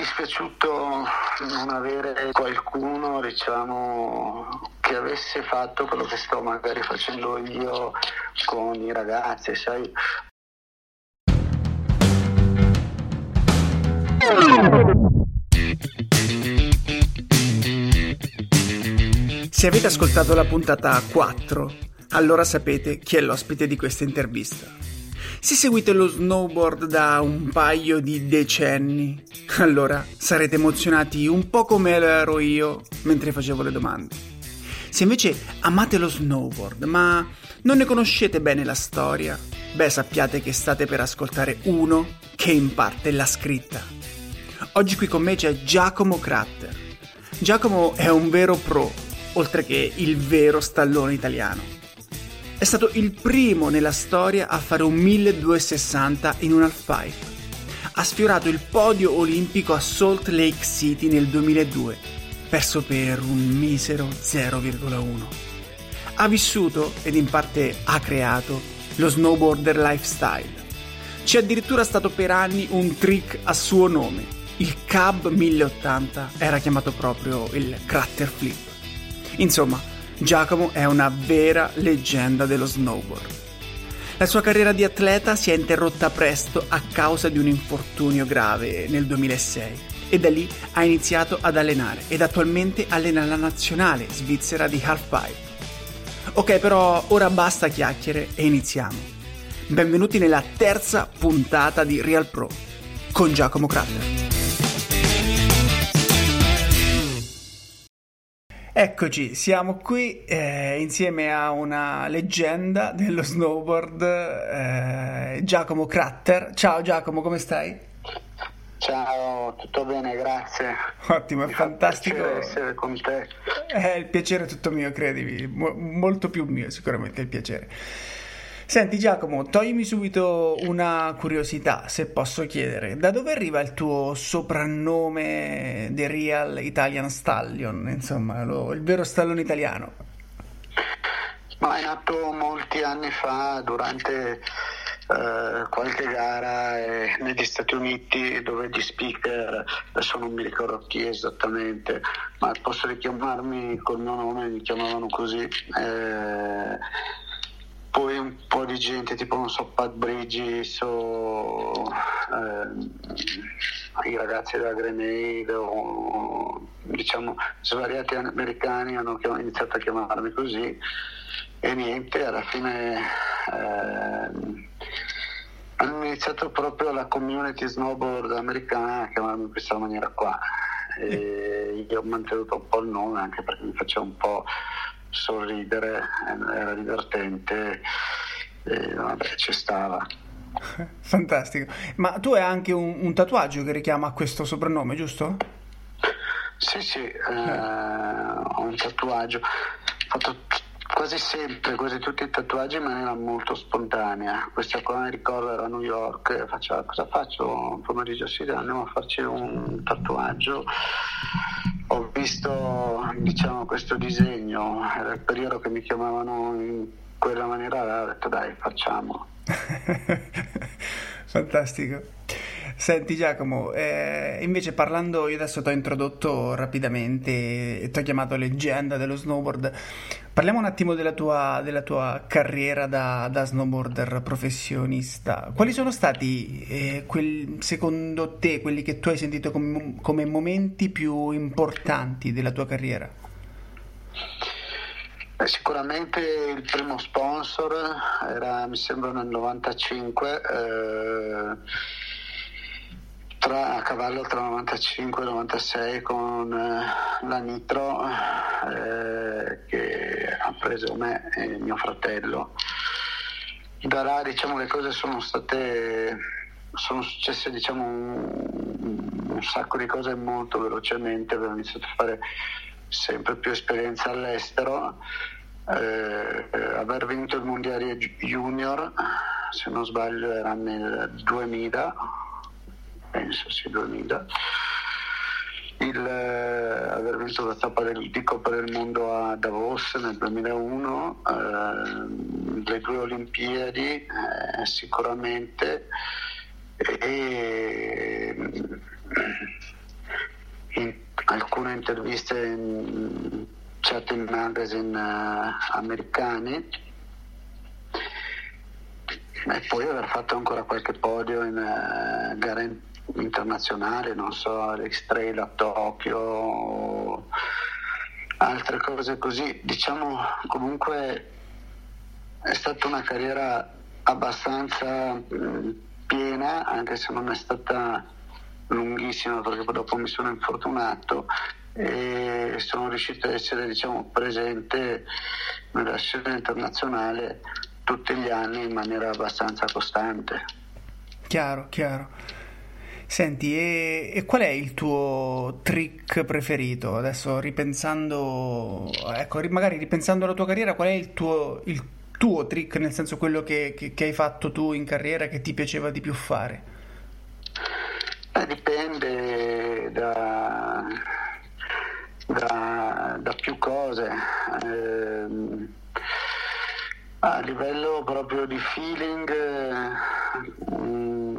dispiaciuto non avere qualcuno, diciamo, che avesse fatto quello che sto magari facendo io con i ragazzi, sai. Se avete ascoltato la puntata 4, allora sapete chi è l'ospite di questa intervista. Se seguite lo snowboard da un paio di decenni, allora sarete emozionati un po' come ero io mentre facevo le domande. Se invece amate lo snowboard ma non ne conoscete bene la storia, beh sappiate che state per ascoltare uno che in parte l'ha scritta. Oggi qui con me c'è Giacomo Cratter. Giacomo è un vero pro, oltre che il vero stallone italiano. È stato il primo nella storia a fare un 1260 in un halfpipe. Ha sfiorato il podio olimpico a Salt Lake City nel 2002, perso per un misero 0,1. Ha vissuto ed in parte ha creato lo snowboarder lifestyle. C'è addirittura stato per anni un trick a suo nome. Il Cab 1080 era chiamato proprio il Crater Flip. Insomma, Giacomo è una vera leggenda dello snowboard. La sua carriera di atleta si è interrotta presto a causa di un infortunio grave nel 2006 e da lì ha iniziato ad allenare ed attualmente allena la nazionale svizzera di halfpipe. Ok, però ora basta chiacchiere e iniziamo. Benvenuti nella terza puntata di Real Pro con Giacomo Cratter. Eccoci, siamo qui eh, insieme a una leggenda dello snowboard, eh, Giacomo Cratter. Ciao Giacomo, come stai? Ciao, tutto bene, grazie. Ottimo, è fantastico. essere con te. Eh, il piacere è tutto mio, credimi, Mo- molto più mio sicuramente il piacere. Senti Giacomo, toglimi subito una curiosità, se posso chiedere. Da dove arriva il tuo soprannome The Real Italian Stallion, insomma, lo, il vero stallone italiano? Ma è nato molti anni fa durante eh, qualche gara eh, negli Stati Uniti dove gli speaker, adesso non mi ricordo chi esattamente, ma al posto di chiamarmi col mio nome mi chiamavano così. Eh, poi un po' di gente tipo non so Pat Bridges o eh, i ragazzi della Grenade o diciamo svariati americani hanno iniziato a chiamarmi così. E niente alla fine eh, hanno iniziato proprio la community snowboard americana a chiamarmi in questa maniera qua. E io ho mantenuto un po' il nome anche perché mi faceva un po' sorridere, era divertente e vabbè ci stava. Fantastico, ma tu hai anche un, un tatuaggio che richiama questo soprannome, giusto? Sì, sì, eh, ho un tatuaggio, ho fatto quasi sempre, quasi tutti i tatuaggi in maniera molto spontanea. Questa qua mi ricordo era a New York, faccio, cosa faccio? Un pomeriggio sì, andiamo a farci un tatuaggio ho visto diciamo, questo disegno, era il periodo che mi chiamavano in quella maniera, ho detto dai facciamo. Fantastico. Senti Giacomo, eh, invece parlando, io adesso ti ho introdotto rapidamente e ti ho chiamato leggenda dello snowboard, parliamo un attimo della tua, della tua carriera da, da, snowboarder professionista. Quali sono stati, eh, quel, secondo te, quelli che tu hai sentito come, come momenti più importanti della tua carriera? Sicuramente il primo sponsor era, mi sembra, nel 95. Eh, tra, a cavallo tra 95 e 96 con eh, la Nitro eh, che ha preso me e mio fratello. Da là diciamo le cose sono state sono successe diciamo un, un sacco di cose molto velocemente, abbiamo iniziato a fare sempre più esperienza all'estero, eh, aver vinto il mondiale junior, se non sbaglio era nel 2000 penso sia 2000, il, eh, aver vinto la tappa del, di Coppa del Mondo a Davos nel 2001, eh, le due Olimpiadi eh, sicuramente e interviste in certi magazine uh, americani e poi aver fatto ancora qualche podio in uh, gare internazionali, non so, l'X-Trail a Tokyo, altre cose così. Diciamo comunque è stata una carriera abbastanza mh, piena, anche se non è stata lunghissima perché poi dopo mi sono infortunato e sono riuscito ad essere diciamo, presente nella scena internazionale tutti gli anni in maniera abbastanza costante. Chiaro, chiaro. Senti, e, e, qual è il tuo trick preferito? Adesso ripensando, ecco, magari ripensando alla tua carriera, qual è il tuo, il tuo trick, nel senso quello che, che, che hai fatto tu in carriera che ti piaceva di più fare? Eh, dipende da, da, da, più cose. Eh, a livello proprio di feeling, um,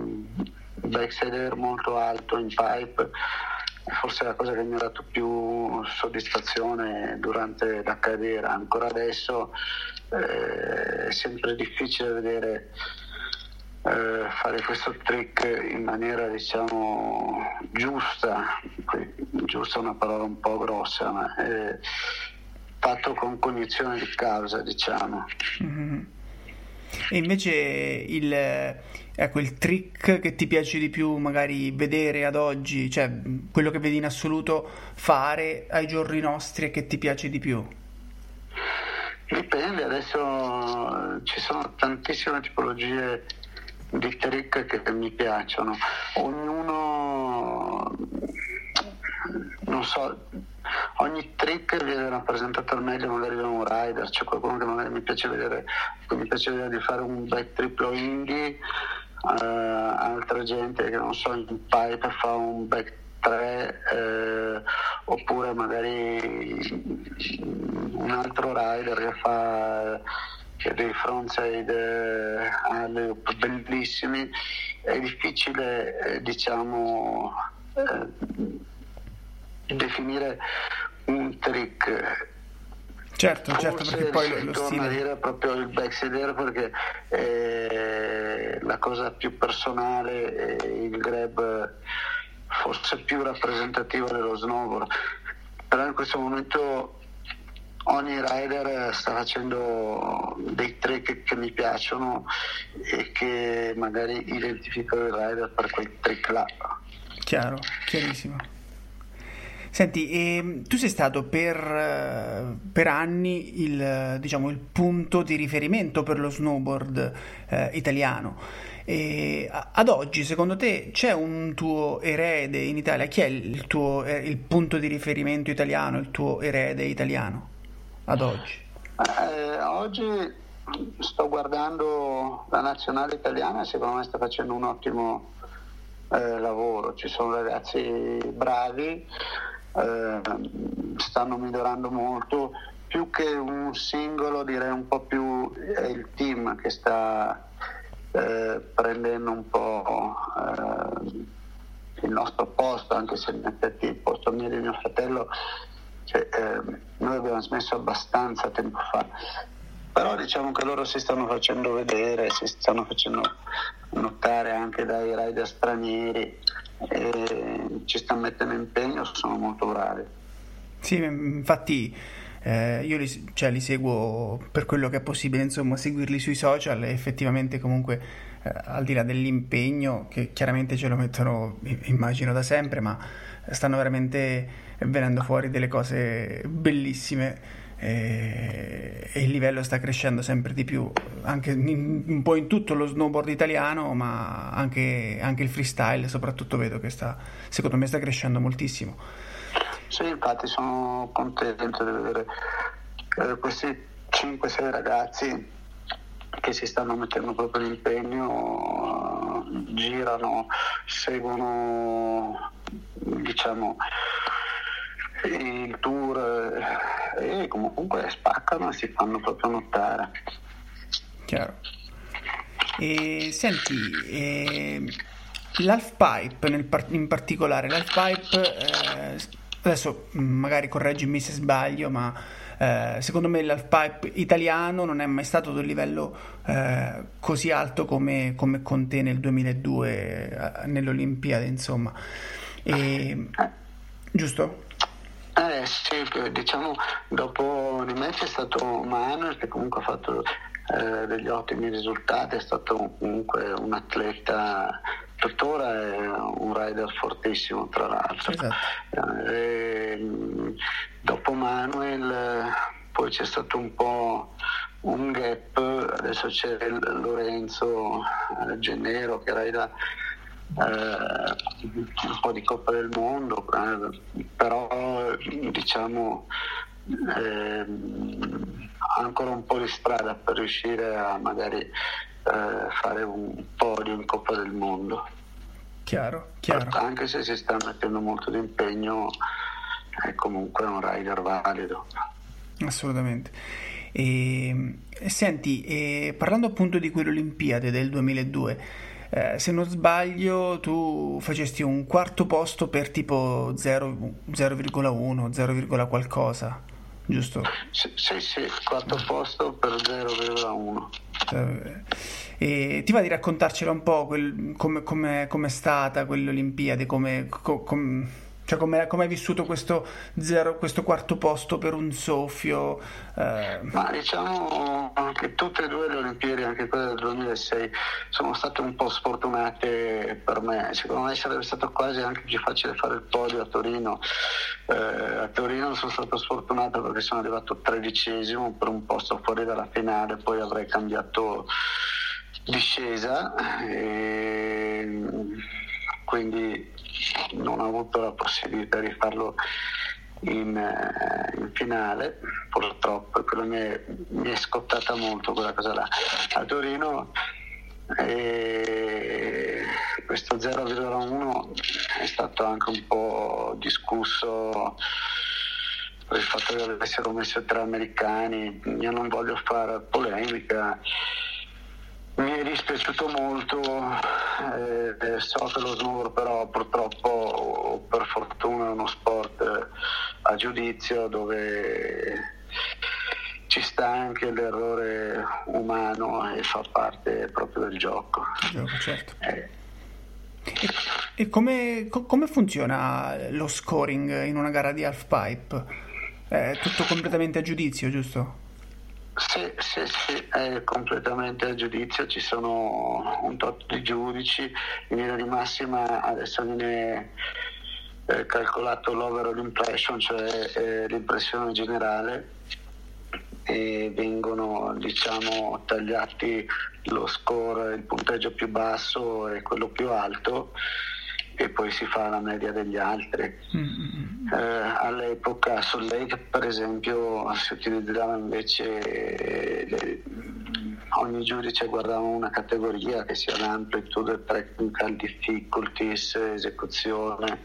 backside molto alto in pipe forse la cosa che mi ha dato più soddisfazione durante la carriera. Ancora adesso eh, è sempre difficile vedere eh, fare questo trick in maniera diciamo giusta, giusta è una parola un po' grossa, ma eh, fatto con cognizione di causa, diciamo. Mm-hmm. E invece il, ecco, il trick che ti piace di più magari vedere ad oggi, cioè quello che vedi in assoluto fare ai giorni nostri e che ti piace di più? Dipende, adesso ci sono tantissime tipologie di trick che mi piacciono. Ognuno, non so, ogni trick viene rappresentato al meglio magari da un rider, c'è qualcuno che magari mi piace vedere, mi piace vedere di fare un back triplo indie, uh, altra gente che non so, in pipe fa un back 3 eh, oppure magari un altro rider che fa dei frontside eh, bellissimi. È difficile eh, diciamo eh, definire un trick Certo, certo, perché poi lo, stile... a dire proprio il backside perché è la cosa più personale è il grab forse più rappresentativa dello snowboard però in questo momento ogni rider sta facendo dei trick che mi piacciono e che magari identifico il rider per quel trick là. Chiaro, chiarissimo. Senti, eh, tu sei stato per, per anni il, diciamo, il, punto di riferimento per lo snowboard eh, italiano. E ad oggi, secondo te, c'è un tuo erede in Italia? Chi è il, tuo, eh, il punto di riferimento italiano, il tuo erede italiano? ad oggi? Eh, oggi sto guardando la nazionale italiana e secondo me sta facendo un ottimo eh, lavoro, ci sono ragazzi bravi, eh, stanno migliorando molto, più che un singolo direi un po' più è il team che sta eh, prendendo un po' eh, il nostro posto, anche se in effetti il posto mio e di mio fratello cioè, eh, noi abbiamo smesso abbastanza tempo fa, però diciamo che loro si stanno facendo vedere, si stanno facendo notare anche dai rider stranieri, e ci stanno mettendo impegno, sono molto bravi. Sì, infatti eh, io li, cioè, li, seguo per quello che è possibile, insomma, seguirli sui social e effettivamente comunque eh, al di là dell'impegno, che chiaramente ce lo mettono, immagino da sempre, ma stanno veramente venendo fuori delle cose bellissime e, e il livello sta crescendo sempre di più, anche in, un po' in tutto lo snowboard italiano, ma anche, anche il freestyle soprattutto vedo che sta, secondo me sta crescendo moltissimo. Sì, infatti sono contento di vedere eh, questi 5-6 ragazzi che si stanno mettendo proprio l'impegno, girano, seguono diciamo il tour eh, e comunque spaccano e si fanno proprio notare. Chiaro. E senti, eh, l'half pipe nel, in particolare, l'half pipe eh, adesso magari correggimi se sbaglio, ma eh, secondo me l'halfpipe italiano non è mai stato ad un livello eh, così alto come, come, con te nel 2002 eh, nelle Olimpiadi, insomma. E, giusto? Eh sì, diciamo dopo di me c'è stato Manuel che comunque ha fatto eh, degli ottimi risultati, è stato comunque un atleta, tuttora è un rider fortissimo tra l'altro. Esatto. E, dopo Manuel poi c'è stato un po' un gap, adesso c'è Lorenzo eh, Gennero che rida eh, un po' di Coppa del Mondo, eh, però diciamo eh, ancora un po' di strada per riuscire a magari eh, fare un podio in Coppa del Mondo. Chiaro, chiaro. Anche se si sta mettendo molto di impegno, è comunque un rider valido. Assolutamente. E, senti, e parlando appunto di quelle Olimpiadi del 2002, eh, se non sbaglio tu facesti un quarto posto per tipo 0, 0,1, 0, qualcosa giusto? Sì, sì, sì, quarto posto per 0,1. Eh, e ti va di raccontarcela un po' quel, come, come, come, è stata quell'Olimpiade, come, come cioè, come hai vissuto questo, zero, questo quarto posto per un soffio? Eh... Ma diciamo che tutte e due le Olimpiadi, anche quelle del 2006, sono state un po' sfortunate per me. Secondo me sarebbe stato quasi anche più facile fare il podio a Torino. Eh, a Torino sono stato sfortunato perché sono arrivato tredicesimo per un posto fuori dalla finale, poi avrei cambiato discesa. E quindi non ho avuto la possibilità di farlo in, eh, in finale, purtroppo, quello mi è, mi è, scottata molto quella cosa là. A Torino eh, questo 0,1 è stato anche un po' discusso per il fatto che avessero messo tre americani, io non voglio fare polemica mi è dispiaciuto molto, eh, so che lo snowboard però purtroppo per fortuna è uno sport a giudizio dove ci sta anche l'errore umano e fa parte proprio del gioco. gioco certo. Eh. E, e come, come, funziona lo scoring in una gara di halfpipe? È tutto completamente a giudizio, giusto? Sì, sì, sì, è completamente a giudizio, ci sono un tot di giudici, in linea di massima adesso viene eh, calcolato l'overall impression, cioè eh, l'impressione generale. E vengono diciamo tagliati lo score, il punteggio più basso e quello più alto e poi si fa la media degli altri. Eh, all'epoca sul Lake per esempio si utilizzava invece le, ogni giudice guardava una categoria che sia l'amplitude, technical difficulties, esecuzione,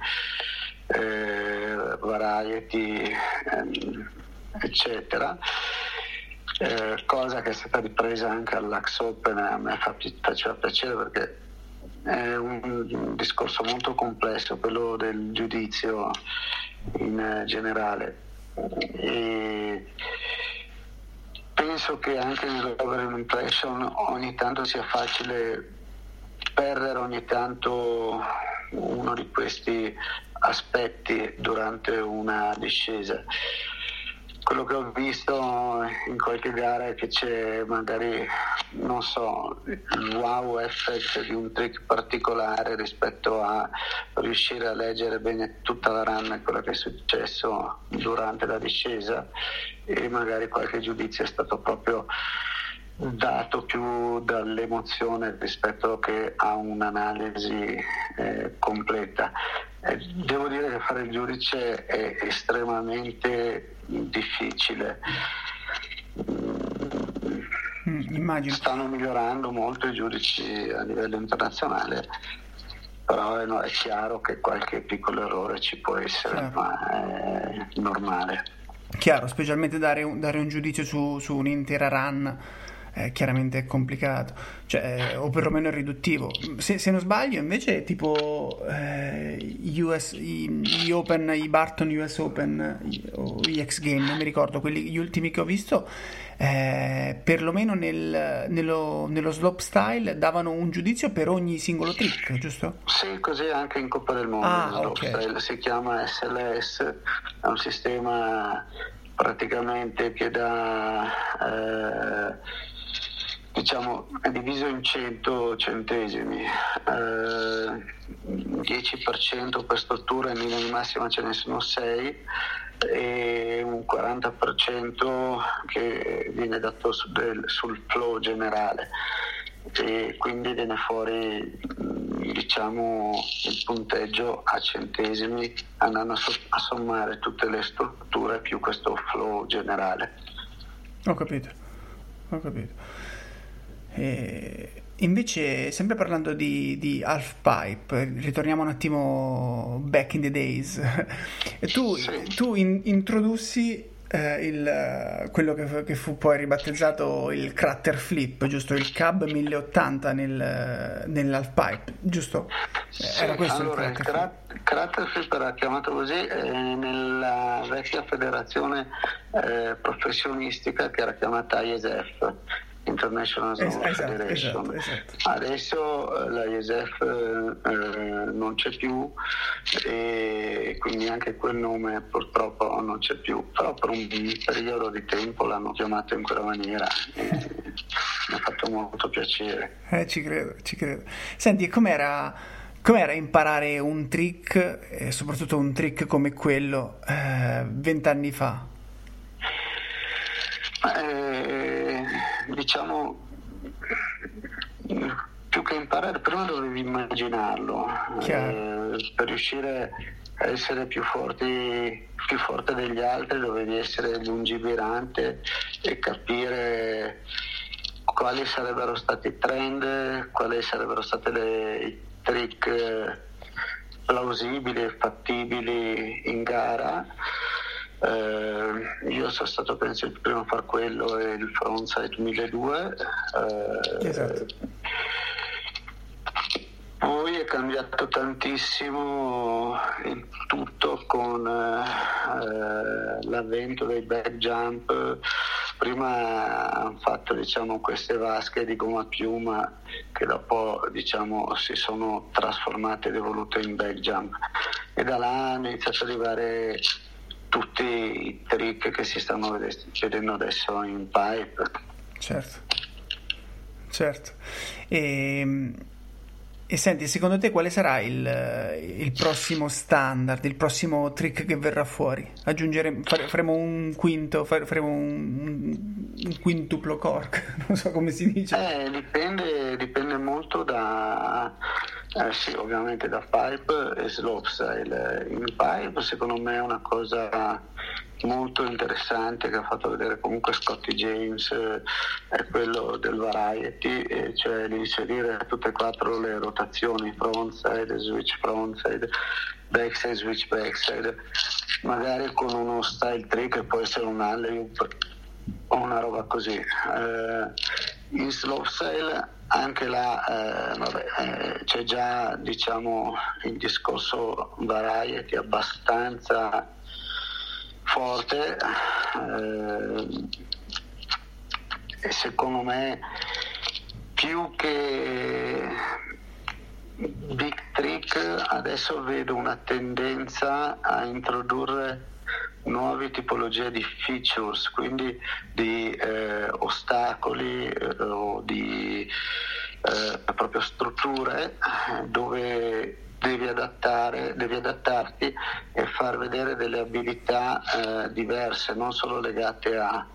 eh, variety, ehm, eccetera. Eh, cosa che è stata ripresa anche all'Ax Open a me faceva piacere perché è un discorso molto complesso, quello del giudizio in generale. E penso che anche nell'overall impression ogni tanto sia facile perdere ogni tanto uno di questi aspetti durante una discesa quello che ho visto in qualche gara è che c'è magari, non so, il wow effect di un trick particolare rispetto a riuscire a leggere bene tutta la run quello che è successo durante la discesa e magari qualche giudizio è stato proprio dato più dall'emozione rispetto che a un'analisi eh, completa. Eh, devo dire che fare il giudice è estremamente difficile. Mm, immagino. Stanno migliorando molto i giudici a livello internazionale, però no, è chiaro che qualche piccolo errore ci può essere, certo. ma è normale. Chiaro, specialmente dare un, dare un giudizio su, su un'intera run eh, chiaramente è complicato, cioè, eh, o perlomeno è riduttivo. Se, se non sbaglio, invece, tipo eh, US, i, gli Open, i Barton US Open o gli X Game, non mi ricordo, quelli, gli ultimi che ho visto, eh, perlomeno nel, nello, nello slope style davano un giudizio per ogni singolo trick, giusto? Sì, così anche in Coppa del Mondo. Ah, okay. style si chiama SLS, è un sistema praticamente che dà eh, diciamo diviso in 100 centesimi. Eh, 10% per struttura in linea di massima ce ne sono 6 e un 40% che viene dato sul, sul flow generale. E quindi viene fuori diciamo il punteggio a centesimi andando a, a sommare tutte le strutture più questo flow generale. Ho capito ho capito e invece sempre parlando di, di half pipe ritorniamo un attimo back in the days tu, tu in, introdussi eh, il, quello che, che, fu poi ribattezzato il Crater Flip, giusto? Il Cab 1080 nel, nell'half pipe, giusto? Sì, era questo allora, il Crater, il Crater Flip era chiamato così eh, nella vecchia federazione eh, professionistica che era chiamata ISF International Snow esatto, Federation. Esatto, esatto. Adesso eh, la ISF eh, eh, non c'è più e quindi anche quel nome purtroppo non c'è più, però per un periodo di tempo l'hanno chiamato in quella maniera mi ha fatto molto piacere. Eh, ci credo, ci credo. Senti, com'era... Com'era imparare un trick, e soprattutto un trick come quello, eh, vent'anni fa? Eh, diciamo più che imparare prima dovevi immaginarlo eh, per riuscire a essere più forti più forte degli altri dovevi essere lungimirante e capire quali sarebbero stati i trend quali sarebbero stati i trick plausibili e fattibili in gara eh, io sono stato penso il primo a fare quello e il frontside 1002 eh, esatto. poi è cambiato tantissimo il tutto con eh, l'avvento dei back jump prima hanno fatto diciamo, queste vasche di gomma piuma che dopo diciamo, si sono trasformate ed evolute in back jump e da là hanno iniziato ad arrivare tutti i trick che si stanno vedendo adesso in pipe. Certo, certo. E, ehm, e senti, secondo te quale sarà il, il, prossimo standard, il prossimo trick che verrà fuori? Aggiungere, faremo un quinto, faremo un, un quintuplo cork, non so come si dice. Eh, dipende, dipende molto da, eh sì, ovviamente da pipe e slopestyle. In pipe secondo me è una cosa molto interessante che ha fatto vedere comunque Scotty James eh, è quello del variety, cioè di inserire tutte e quattro le rotazioni frontside, switch frontside, backside, switch backside, magari con uno style trick che può essere un alley o una roba così. Eh, in slopestyle anche là eh, vabbè, eh, c'è già diciamo, il discorso variety abbastanza forte eh, e secondo me più che big trick adesso vedo una tendenza a introdurre nuove tipologie di features, quindi di eh, ostacoli eh, o di eh, proprio strutture dove devi, adattare, devi adattarti e far vedere delle abilità eh, diverse, non solo legate a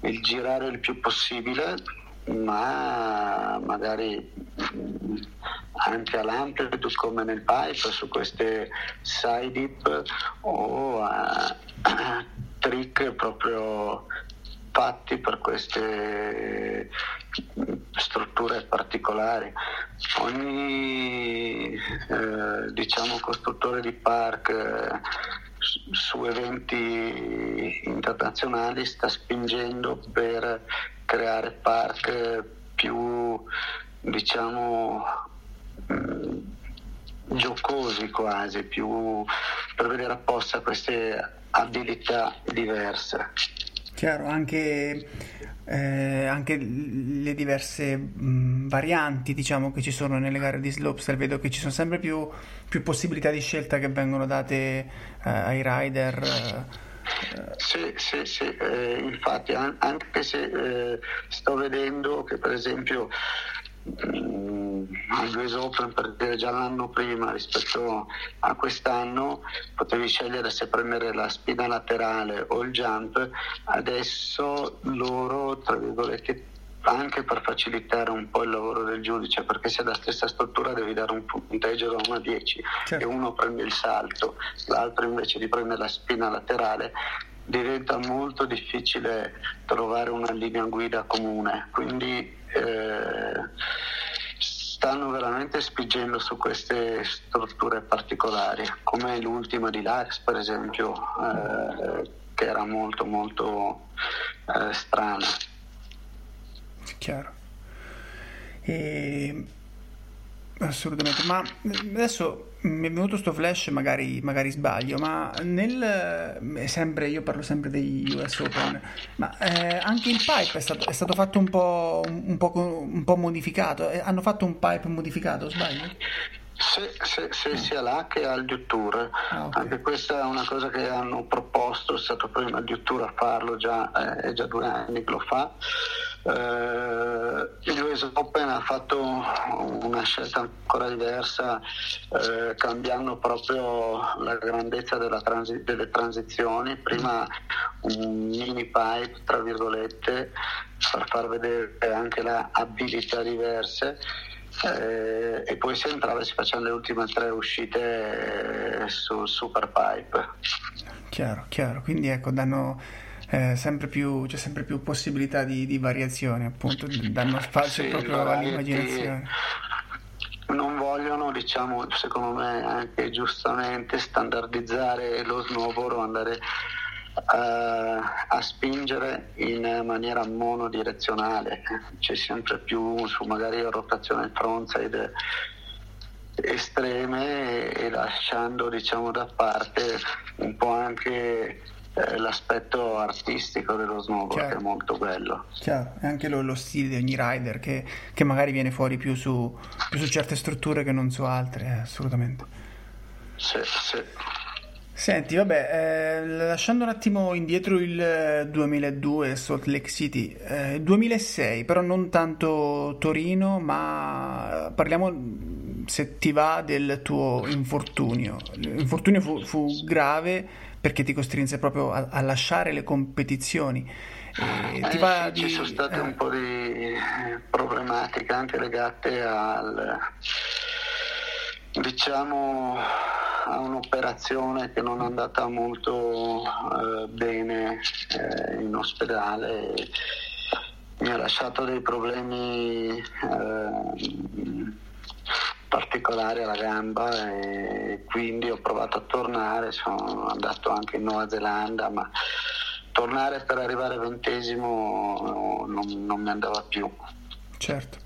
il girare il più possibile, ma magari anche all'amplitude come nel pipe su queste side dip o a trick proprio fatti per queste strutture particolari. Ogni eh, diciamo, costruttore di park eh, su eventi internazionali sta spingendo per creare park più diciamo mm, giocosi quasi, più per vedere apposta queste abilità diverse. Chiaro, anche, eh, anche le diverse mh, varianti diciamo, che ci sono nelle gare di slopestyle, vedo che ci sono sempre più, più possibilità di scelta che vengono date eh, ai rider. Eh. Sì, sì, sì, eh, infatti anche se eh, sto vedendo che per esempio al US Open per dire già l'anno prima rispetto a quest'anno potevi scegliere se premere la spina laterale o il jump adesso loro tra virgolette anche per facilitare un po' il lavoro del giudice, perché se è la stessa struttura devi dare un punteggio da 1 a 10 certo. e uno prende il salto, l'altro invece di prendere la spina laterale, diventa molto difficile trovare una linea guida comune. Quindi eh, stanno veramente spingendo su queste strutture particolari, come l'ultima di Lax per esempio, eh, che era molto molto eh, strana. Chiaro. E... Assolutamente, ma adesso mi è venuto questo flash, magari, magari, sbaglio, ma nel sempre, io parlo sempre degli US Open, ma eh, anche il pipe è stato, è stato fatto un po', un, po', un po', modificato, eh, hanno fatto un pipe modificato, sbaglio? Sì, sì, ah. sia là che al Dutour. Ah, okay. Anche questa è una cosa che hanno proposto, è stato prima il Dutour a farlo già, eh, è già due anni che lo fa. Eh, il US Open ha fatto una scelta ancora diversa, eh, cambiando proprio la grandezza transi- delle transizioni. Prima un mini pipe, tra virgolette, per far vedere anche le abilità diverse. Eh, e poi si entrava e si facevano le ultime tre uscite eh, sul super pipe. Chiaro, chiaro, quindi ecco, danno eh, sempre più, c'è sempre più possibilità di, di variazione, appunto, danno spazio sì, proprio all'immaginazione. Non vogliono, diciamo, secondo me anche giustamente standardizzare lo snowboard o andare Uh, a spingere in maniera monodirezionale, c'è sempre più su magari rotazione frontside estreme e, e lasciando diciamo da parte un po' anche eh, l'aspetto artistico dello snowboard Chiaro. è molto bello. Chiaro, e anche lo, lo, stile di ogni rider che, che magari viene fuori più su, più su, certe strutture che non su altre, eh, assolutamente. Sì, sì. Senti, vabbè, eh, lasciando un attimo indietro il 2002 Salt Lake City, eh, 2006 però non tanto Torino, ma parliamo se ti va del tuo infortunio. L'infortunio fu, fu grave perché ti costrinse proprio a, a lasciare le competizioni. Eh, ti sì, di... Ci sono state eh. un po' di problematiche anche legate al diciamo a un'operazione che non è andata molto eh, bene eh, in ospedale mi ha lasciato dei problemi eh, particolari alla gamba e quindi ho provato a tornare, sono andato anche in Nuova Zelanda, ma tornare per arrivare ventesimo non, non mi andava più. Certo.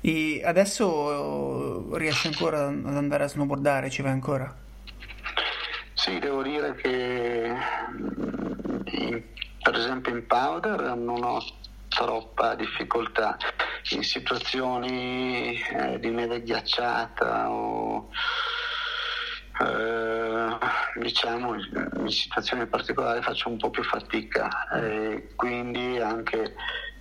E adesso riesci ancora ad andare a snowboardare? Ci vai ancora? Sì, devo dire che in, per esempio in powder non ho troppa difficoltà in situazioni eh, di neve ghiacciata o eh, diciamo in situazioni particolari faccio un po' più fatica e quindi anche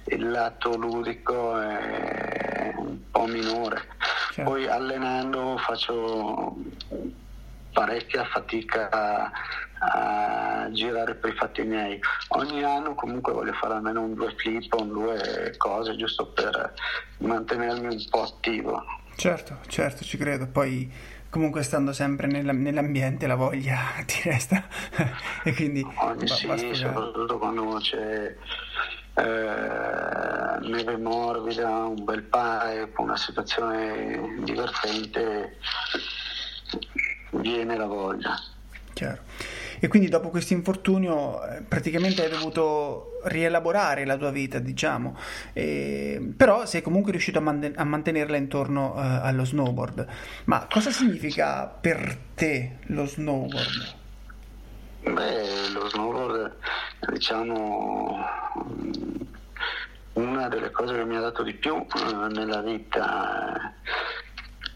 il lato ludico è un po' minore. Certo. Poi allenando faccio parecchia fatica a, girare per i fatti miei. Ogni anno comunque voglio fare almeno un due flip o due cose giusto per mantenermi un po' attivo. Certo, certo, ci credo. Poi comunque stando sempre nell'ambiente la voglia ti resta e quindi Ogni va, sì, va soprattutto quando c'è eh, neve morbida, un bel pipe, una situazione divertente viene la voglia. Chiaro. E quindi dopo questo infortunio eh, praticamente hai dovuto rielaborare la tua vita, diciamo, e, però sei comunque riuscito a, man- a mantenerla intorno uh, allo snowboard. Ma cosa significa per te lo snowboard? Beh, lo snowboard diciamo una delle cose che mi ha dato di più eh, nella vita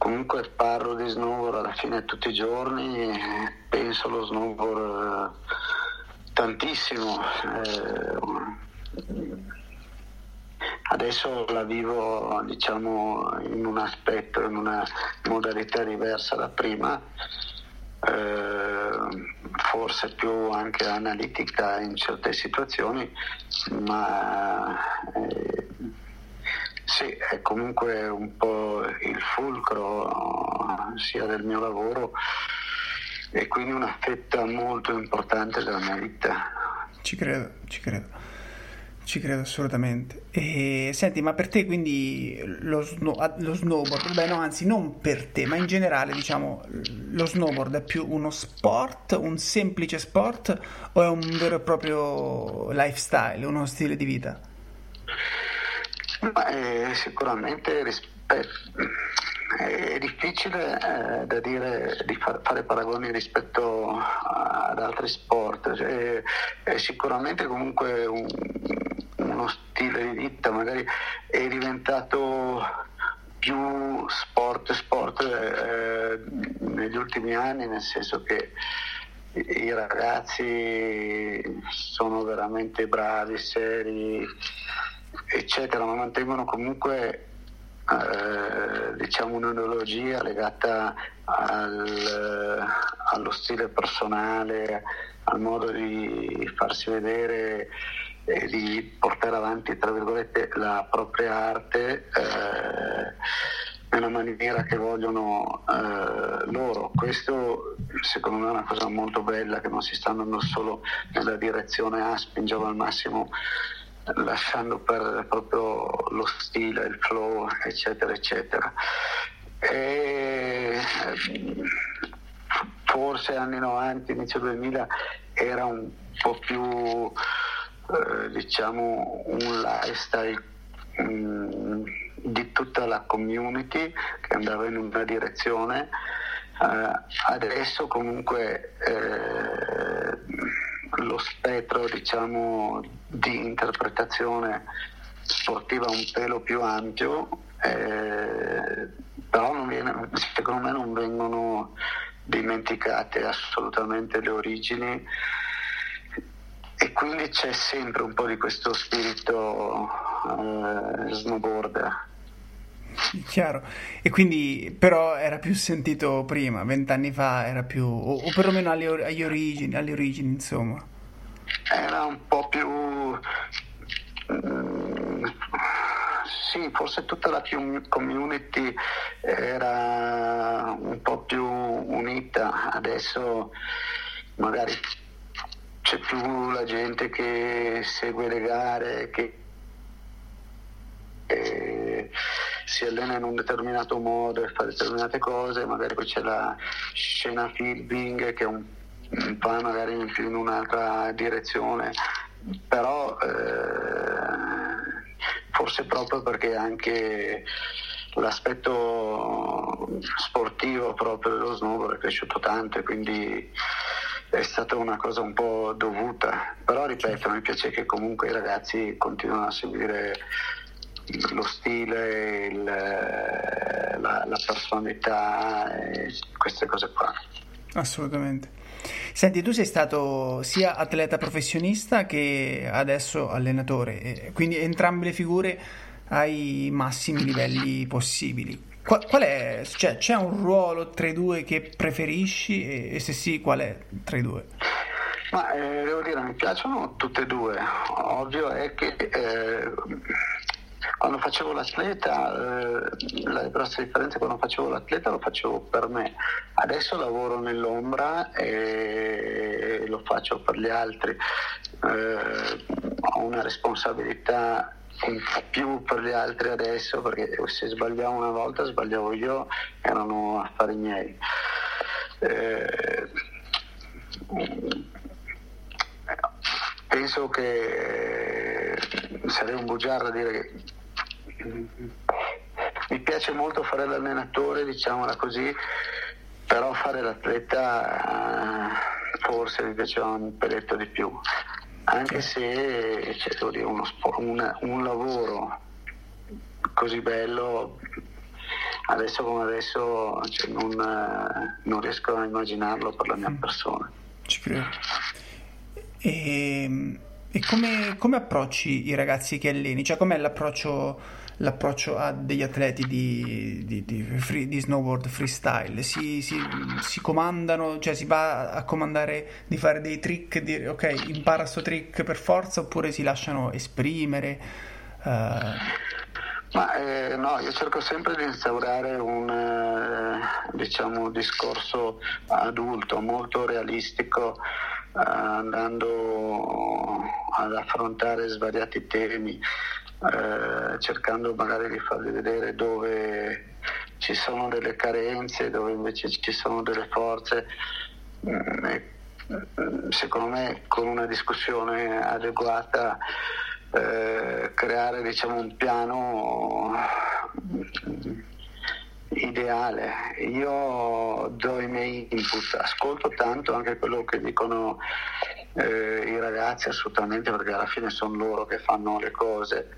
comunque parlo di snowboard alla fine tutti i giorni penso allo snowboard eh, tantissimo eh, adesso la vivo diciamo in un aspetto in una modalità diversa da prima eh, forse più anche analitica in certe situazioni, ma eh, sì, è comunque un po' il fulcro sia del mio lavoro e quindi una fetta molto importante della mia vita. Ci credo, ci credo. Ci credo assolutamente. E senti, ma per te quindi lo, snow, lo snowboard, beh no, anzi non per te, ma in generale diciamo lo snowboard è più uno sport, un semplice sport o è un vero e proprio lifestyle, uno stile di vita? Ma, eh, sicuramente rispetto è difficile eh, da dire di far, fare paragoni rispetto ad altri sport, cioè, è sicuramente comunque un, uno stile di vita, magari è diventato più sport sport eh, negli ultimi anni, nel senso che i ragazzi sono veramente bravi, seri, eccetera, ma mantengono comunque eh, diciamo un'enologia legata al, allo stile personale, al modo di farsi vedere e di portare avanti tra virgolette la propria arte eh, nella maniera che vogliono eh, loro. Questo secondo me è una cosa molto bella che non si sta andando solo nella direzione A, spingiamo al massimo lasciando perdere proprio lo stile, il flow, eccetera, eccetera. E forse anni 90, inizio 2000 era un po' più eh, diciamo un lifestyle um, di tutta la community che andava in una direzione. Uh, adesso comunque eh, lo spettro diciamo, di interpretazione sportiva un pelo più ampio, eh, però viene, secondo me non vengono dimenticate assolutamente le origini e quindi c'è sempre un po' di questo spirito eh, snowboarder. Chiaro, e quindi però era più sentito prima, vent'anni fa era più, o, o perlomeno alle, agli origini, alle origini insomma. Era un po' più... Sì, forse tutta la community era un po' più unita, adesso magari c'è più la gente che segue le gare, che... Eh, si allena in un determinato modo e fa determinate cose, magari poi c'è la scena filming che è un, un po' magari in un'altra direzione, però eh, forse proprio perché anche l'aspetto sportivo proprio dello snowboard è cresciuto tanto e quindi è stata una cosa un po' dovuta, però ripeto, mi piace che comunque i ragazzi continuano a seguire lo stile, il, la, la, personalità queste cose qua. Assolutamente. Senti, tu sei stato sia atleta professionista che adesso allenatore, quindi entrambe le figure ai massimi livelli possibili. Qual, qual è, cioè, c'è un ruolo tra i due che preferisci e, e se sì, qual è tra i due? Ma eh, devo dire, mi piacciono tutte e due. Ovvio è che eh, quando facevo l'atleta, eh, la grossa differenza è quando facevo l'atleta lo facevo per me, adesso lavoro nell'ombra e lo faccio per gli altri, eh, ho una responsabilità più per gli altri adesso perché se sbagliavo una volta sbagliavo io, erano affari miei. Eh, penso che sarei un bugiardo a dire che mi piace molto fare l'allenatore, diciamola così, però fare l'atleta forse mi piaceva un peletto di più, anche se c'è dire, uno, un, un lavoro così bello adesso come adesso cioè, non, non, riesco a immaginarlo per la mia mm. persona. Ci credo. E, e come, come, approcci i ragazzi che alleni? Cioè, com'è l'approccio, l'approccio a degli atleti di, di, di, free, di snowboard freestyle? Si, si, si, comandano, cioè si va a comandare di fare dei trick, di ok, impara sto trick per forza, oppure si lasciano esprimere? Uh... Ma eh, no, io cerco sempre di instaurare un eh, diciamo, discorso adulto, molto realistico, eh, andando ad affrontare svariati temi, eh, cercando magari di farvi vedere dove ci sono delle carenze, dove invece ci sono delle forze. Mm, mm, secondo me con una discussione adeguata eh, creare diciamo, un piano ideale. Io do i miei input, ascolto tanto anche quello che dicono eh, i ragazzi assolutamente perché alla fine sono loro che fanno le cose.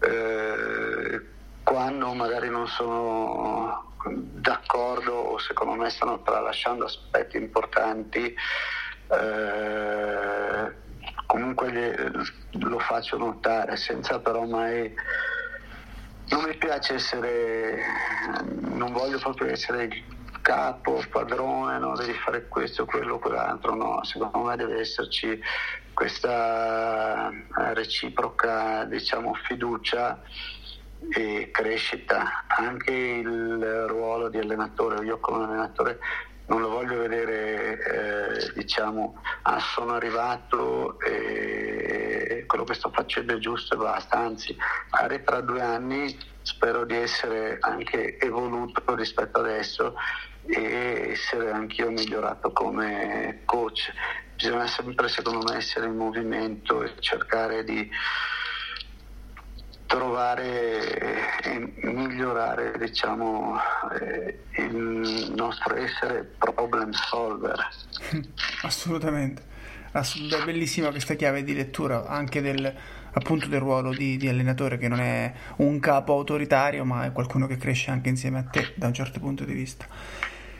Eh, quando magari non sono d'accordo o secondo me stanno tralasciando aspetti importanti, eh, comunque lo faccio notare senza però mai non mi piace essere non voglio proprio essere capo, padrone, no? devi fare questo, quello, quell'altro, no, secondo me deve esserci questa reciproca diciamo, fiducia e crescita, anche il ruolo di allenatore, io come allenatore non lo voglio vedere eh, diciamo ah, sono arrivato e quello che sto facendo è giusto e basta, anzi magari tra due anni spero di essere anche evoluto rispetto adesso e essere anch'io migliorato come coach. Bisogna sempre secondo me essere in movimento e cercare di trovare e migliorare diciamo, eh, il nostro essere problem solver. Assolutamente, Assolut- bellissima questa chiave di lettura anche del, appunto del ruolo di, di, allenatore che non è un capo autoritario ma è qualcuno che cresce anche insieme a te da un certo punto di vista.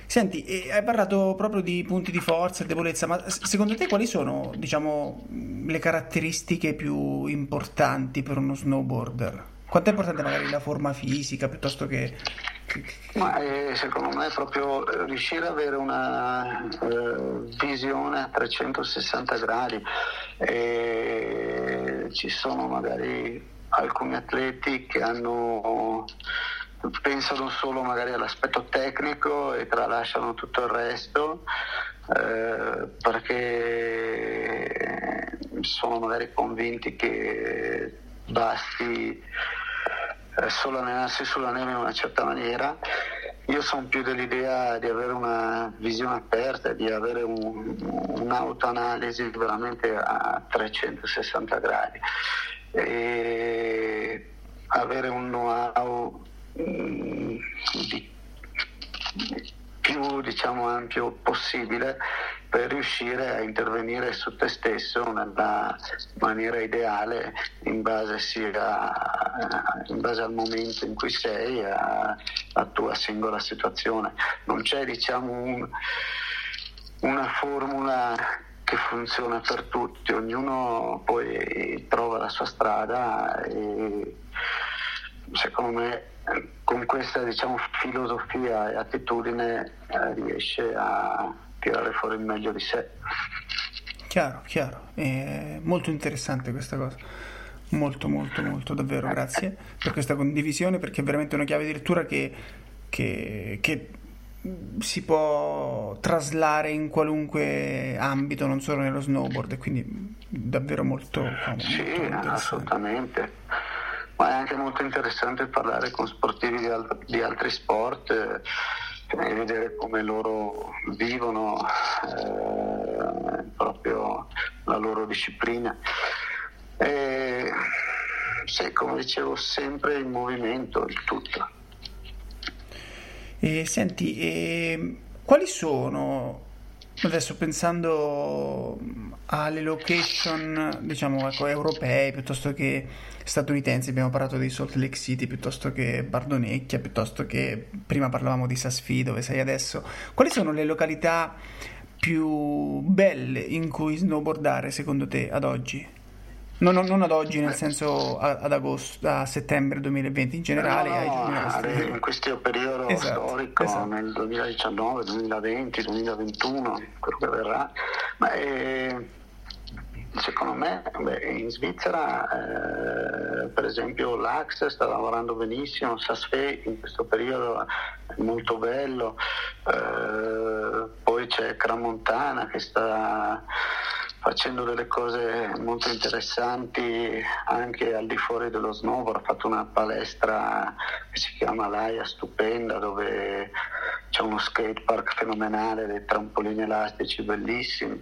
Senti, hai parlato proprio di punti di forza e debolezza, ma secondo te quali sono, diciamo, le caratteristiche più importanti per uno snowboarder? Quanto è importante magari la forma fisica piuttosto che... Ma eh, secondo me è proprio riuscire ad avere una eh, visione a 360 gradi. E ci sono magari alcuni atleti che hanno pensano solo magari all'aspetto tecnico e tralasciano tutto il resto eh, perché sono magari convinti che basti eh, solo allenarsi sulla neve in una certa maniera. Io sono più dell'idea di avere una visione aperta, di avere un, un'autoanalisi veramente a 360 gradi e avere un know-how di più diciamo, ampio possibile per riuscire a intervenire su te stesso nella maniera ideale in base, sia, in base al momento in cui sei e alla tua singola situazione. Non c'è diciamo, un, una formula che funziona per tutti, ognuno poi trova la sua strada e secondo me con questa diciamo, filosofia e attitudine eh, riesce a tirare fuori il meglio di sé. Chiaro, chiaro, è molto interessante questa cosa. Molto, molto, molto, davvero grazie per questa condivisione perché è veramente una chiave di lettura che, che, che si può traslare in qualunque ambito, non solo nello snowboard, e quindi davvero molto comodo. Sì, molto assolutamente ma è anche molto interessante parlare con sportivi di, alt- di altri sport. e vedere come loro vivono eh, proprio la loro disciplina. E, sì, come dicevo, sempre in movimento, il tutto. E, senti, e, quali sono Adesso pensando alle location, diciamo, ecco, europee piuttosto che statunitensi, abbiamo parlato di Salt Lake City piuttosto che Bardonecchia, piuttosto che prima parlavamo di Sasfi, dove sei adesso. Quali sono le località più belle in cui snowboardare secondo te ad oggi? Non, non, non, ad oggi, nel senso ad agosto, a settembre 2020 in generale. No, no, in questo periodo esatto, storico, esatto. nel 2019, 2020, 2021, quello che verrà. Ma eh, secondo me beh, in Svizzera, eh, per esempio, l'Ax sta lavorando benissimo, Sasfe in questo periodo è molto bello, eh, poi c'è Cramontana che sta facendo delle cose molto interessanti anche al di fuori dello snowboard. Ha fatto una palestra che si chiama Laia Stupenda dove c'è uno skatepark fenomenale, dei trampolini elastici bellissimi.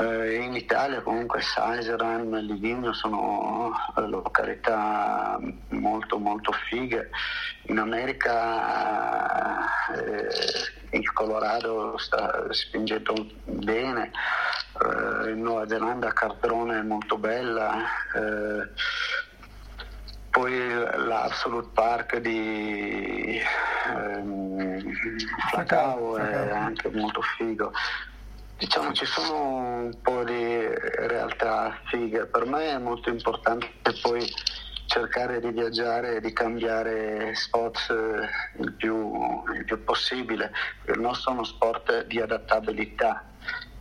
Eh, in Italia comunque Saiseran e Livigno sono località molto molto fighe. In America eh, il Colorado sta spingendo bene eh, in Nuova Zelanda Cardrone è molto bella, eh, poi l'Absolute Park di ehm, Flacao è anche molto figo. Diciamo ci sono un po' di realtà fighe, per me è molto importante poi cercare di viaggiare e di cambiare spot eh, il più, il più possibile, il nostro è uno sport di adattabilità,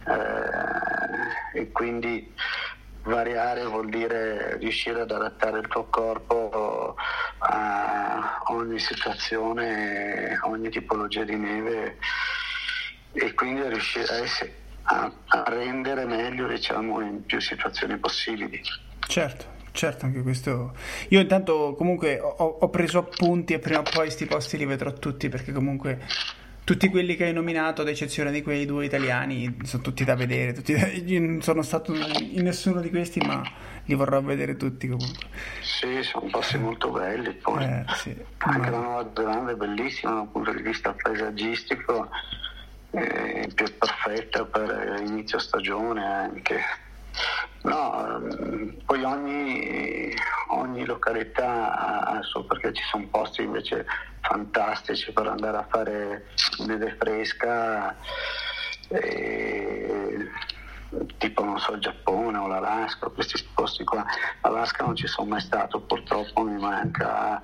eh, e quindi variare vuol dire riuscire ad adattare il tuo corpo a ogni situazione, ogni tipologia di neve e quindi riuscire a, a rendere meglio diciamo, in più situazioni possibili. Certo. Certo, anche questo. Io intanto comunque ho, ho preso appunti e prima o poi questi posti li vedrò tutti perché comunque tutti quelli che hai nominato, ad eccezione di quei due italiani, sono tutti da vedere. Tutti da... Io non sono stato in nessuno di questi, ma li vorrò vedere tutti comunque. Sì, sono posti molto belli. Poi. Eh, sì. Anche ma... la Nuova Zelanda è bellissima dal punto di vista paesaggistico, è più perfetta per inizio stagione anche. No, poi ogni, ogni località ha il suo perché ci sono posti invece fantastici per andare a fare neve fresca, e, tipo non so il Giappone o l'Alaska, questi posti qua. L'Alaska non ci sono mai stato, purtroppo mi manca,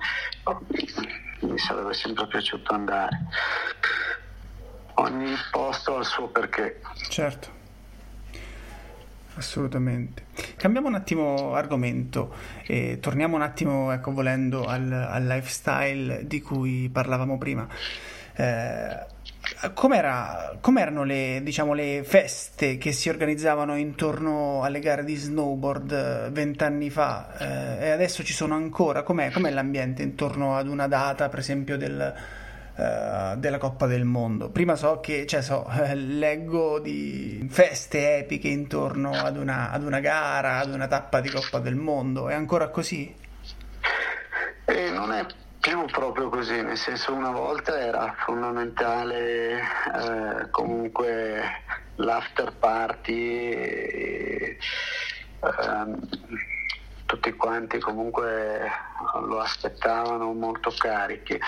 mi sarebbe sempre piaciuto andare. Ogni posto ha il suo perché. Certo. Assolutamente. Cambiamo un attimo argomento e torniamo un attimo, ecco, volendo al, al lifestyle di cui parlavamo prima. Eh, com'era, com'erano le, diciamo, le feste che si organizzavano intorno alle gare di snowboard eh, vent'anni fa eh, e adesso ci sono ancora? Com'è, com'è l'ambiente intorno ad una data, per esempio, del, Uh, della Coppa del Mondo. Prima so che, cioè so, leggo di feste epiche intorno ad una, ad una, gara, ad una tappa di Coppa del Mondo. È ancora così? Eh, non è più proprio così, nel senso una volta era fondamentale eh, comunque l'after party. E, ehm, tutti quanti comunque lo aspettavano molto carichi.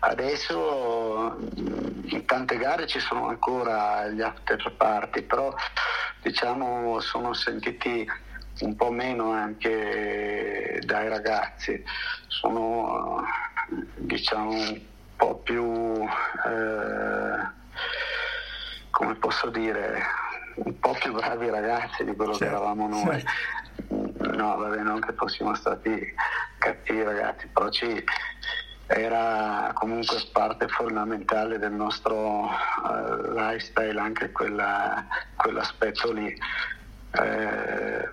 Adesso in tante gare ci sono ancora gli after party, però diciamo sono sentiti un po' meno anche dai ragazzi, sono diciamo un po' più eh, come posso dire un po' più bravi ragazzi di quello certo, che eravamo noi. Certo. No, vabbè, non che fossimo stati cattivi ragazzi, però ci, era comunque parte fondamentale del nostro uh, lifestyle anche quella, quell'aspetto lì. Eh,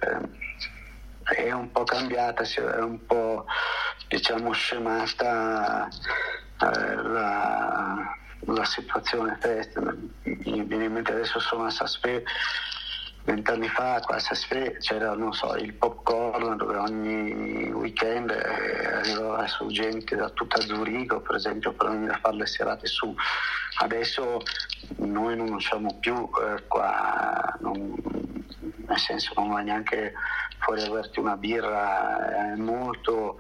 è un po' cambiata, è un po' diciamo scemata eh, la, la situazione festa. Mi viene in mente adesso sono a Sasfe vent'anni fa qua a c'era so, il popcorn dove ogni weekend eh, arrivava su gente da tutta Zurigo per esempio per venire a fare le serate su. Adesso noi non usciamo più eh, qua non, nel senso non vai neanche fuori a berti una birra è molto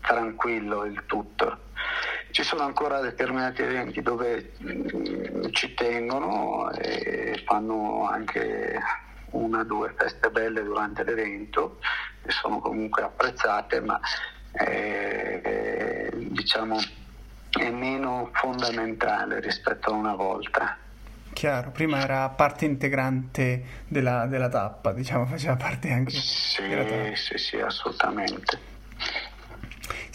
tranquillo il tutto. Ci sono ancora determinati eventi dove mm, ci tengono e fanno anche una o due feste belle durante l'evento e sono comunque apprezzate, ma è, diciamo, è meno fondamentale rispetto a una volta. Chiaro, prima era parte integrante della, della tappa, diciamo, faceva parte anche sì, della tappa. Sì, sì, assolutamente.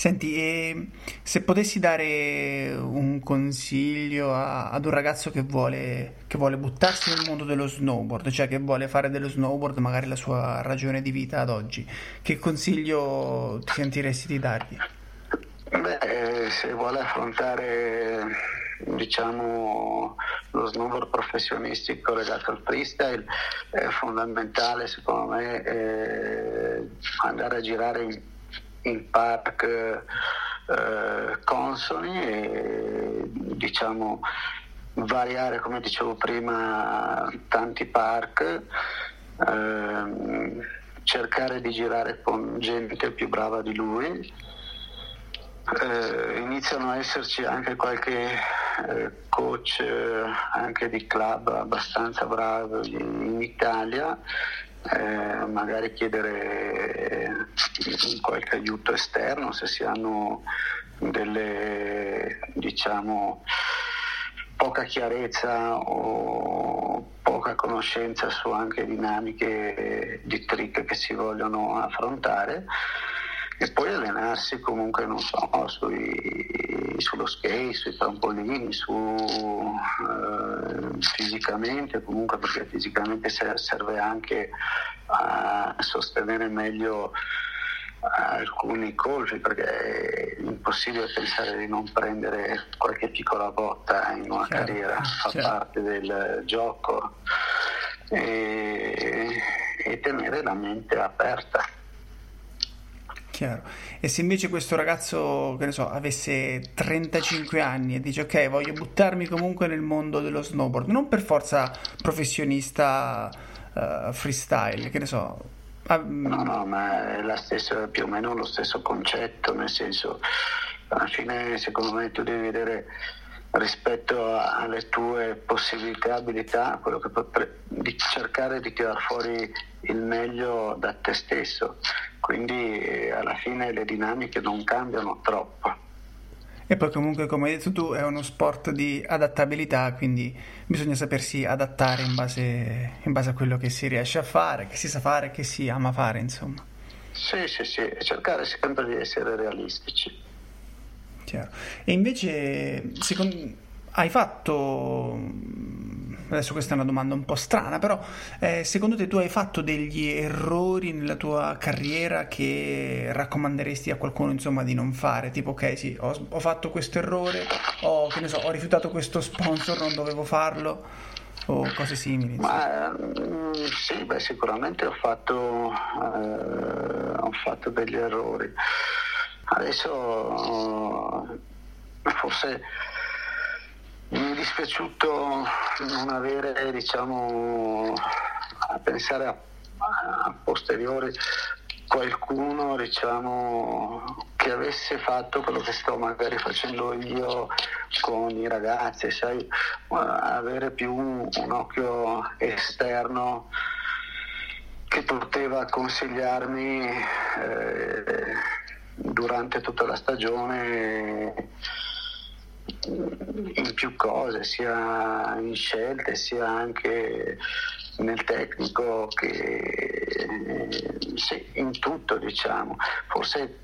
Senti, e se potessi dare un consiglio a, ad un ragazzo che vuole, che vuole buttarsi nel mondo dello snowboard, cioè che vuole fare dello snowboard magari la sua ragione di vita ad oggi, che consiglio ti sentiresti di dargli? Beh, se vuole affrontare diciamo lo snowboard professionistico legato al freestyle è fondamentale secondo me eh, andare a girare in park eh, consoni e diciamo variare come dicevo prima tanti park eh, cercare di girare con gente più brava di lui. Eh, iniziano a esserci anche qualche eh, coach eh, anche di club abbastanza bravi in Italia. Eh, magari chiedere qualche aiuto esterno se si hanno delle diciamo poca chiarezza o poca conoscenza su anche dinamiche di trick che si vogliono affrontare e poi allenarsi comunque non so sui, sullo skate, sui trampolini, su, eh, fisicamente comunque perché fisicamente serve anche a sostenere meglio alcuni colpi perché è impossibile pensare di non prendere qualche piccola botta in una certo, carriera, fa certo. parte del gioco e, e tenere la mente aperta. Chiaro. E se invece questo ragazzo, che ne so, avesse 35 anni e dice ok, voglio buttarmi comunque nel mondo dello snowboard, non per forza professionista uh, freestyle, che ne so. Ah, no, no, ma è stessa, più o meno lo stesso concetto, nel senso, alla fine secondo me tu devi vedere rispetto alle tue possibilità e abilità, quello che potre, di cercare di tirar fuori il meglio da te stesso. Quindi eh, alla fine le dinamiche non cambiano troppo. E poi comunque, come hai detto tu, è uno sport di adattabilità, quindi bisogna sapersi adattare in base, in base a quello che si riesce a fare, che si sa fare, che si ama fare, insomma. Sì, sì, sì, cercare sempre di essere realistici. Chiaro. E invece, secondo, hai fatto, adesso questa è una domanda un po' strana, però eh, secondo te tu hai fatto degli errori nella tua carriera che raccomanderesti a qualcuno insomma di non fare? Tipo, ok, sì, ho, ho fatto questo errore, ho, so, ho rifiutato questo sponsor, non dovevo farlo o cose simili? Ma, mm, sì, beh, sicuramente ho fatto, eh, ho fatto degli errori. Adesso forse mi è dispiaciuto non avere, diciamo, a pensare a, a posteriori qualcuno diciamo, che avesse fatto quello che sto magari facendo io con i ragazzi, sai, avere più un, occhio esterno che poteva consigliarmi eh, durante tutta la stagione in più cose, sia in scelte, sia anche nel tecnico che sì, in tutto diciamo. Forse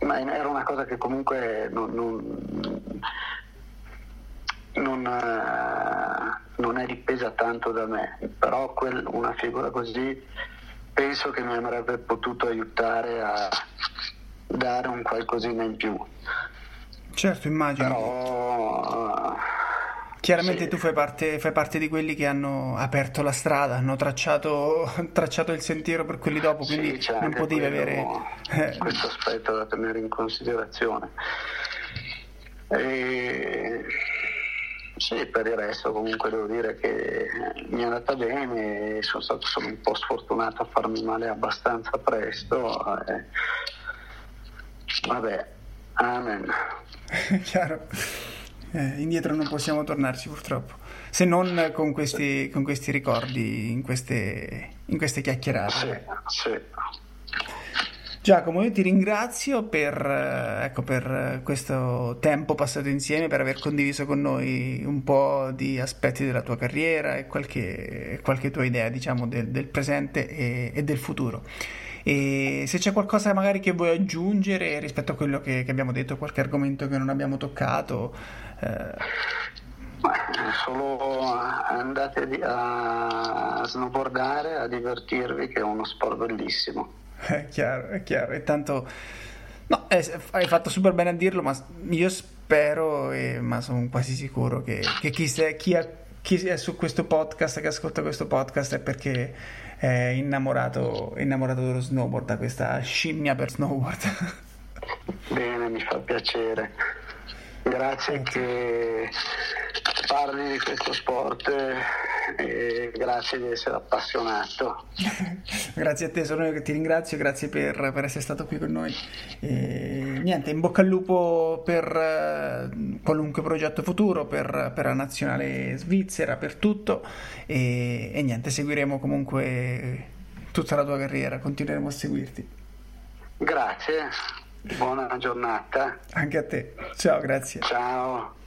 ma era una cosa che comunque non, non, non, non è dipesa tanto da me, però quel, una figura così penso che mi avrebbe potuto aiutare a dare un qualcosina in più. Certo, immagino. Però chiaramente sì. tu fai parte, fai parte, di quelli che hanno aperto la strada, hanno tracciato, tracciato il sentiero per quelli dopo, quindi sì, non potevi avere... questo aspetto da tenere in considerazione. E... Sì, per il resto comunque devo dire che mi è andata bene, sono stato solo un po' sfortunato a farmi male abbastanza presto. E... Vabbè, amen. Chiaro. Eh, indietro non possiamo tornarci purtroppo, se non con questi, con questi ricordi, in queste, in queste chiacchierate. Sì, sì. Giacomo, io ti ringrazio per, ecco, per, questo tempo passato insieme, per aver condiviso con noi un po' di aspetti della tua carriera e qualche, qualche tua idea diciamo, del, del presente e, e, del futuro. E se c'è qualcosa magari che vuoi aggiungere rispetto a quello che, che abbiamo detto, qualche argomento che non abbiamo toccato. Eh... Solo andate a snowboardare, a divertirvi, che è uno sport bellissimo. È chiaro, è chiaro. E tanto... No, hai fatto super bene a dirlo, ma io spero, e, ma sono quasi sicuro che, che chi, se, chi, ha, chi, è su questo podcast, che ascolta questo podcast, è perché è innamorato, innamorato dello snowboard, questa scimmia per snowboard. Bene, mi fa piacere. Grazie che parli di questo sport e grazie di essere appassionato. grazie a te, sono io che ti ringrazio, grazie per, per essere stato qui con noi. E, niente, in bocca al lupo per uh, qualunque progetto futuro, per, per, la nazionale svizzera, per tutto e, e niente, seguiremo comunque tutta la tua carriera, continueremo a seguirti. Grazie. Buona giornata. Anche a te. Ciao, grazie. Ciao.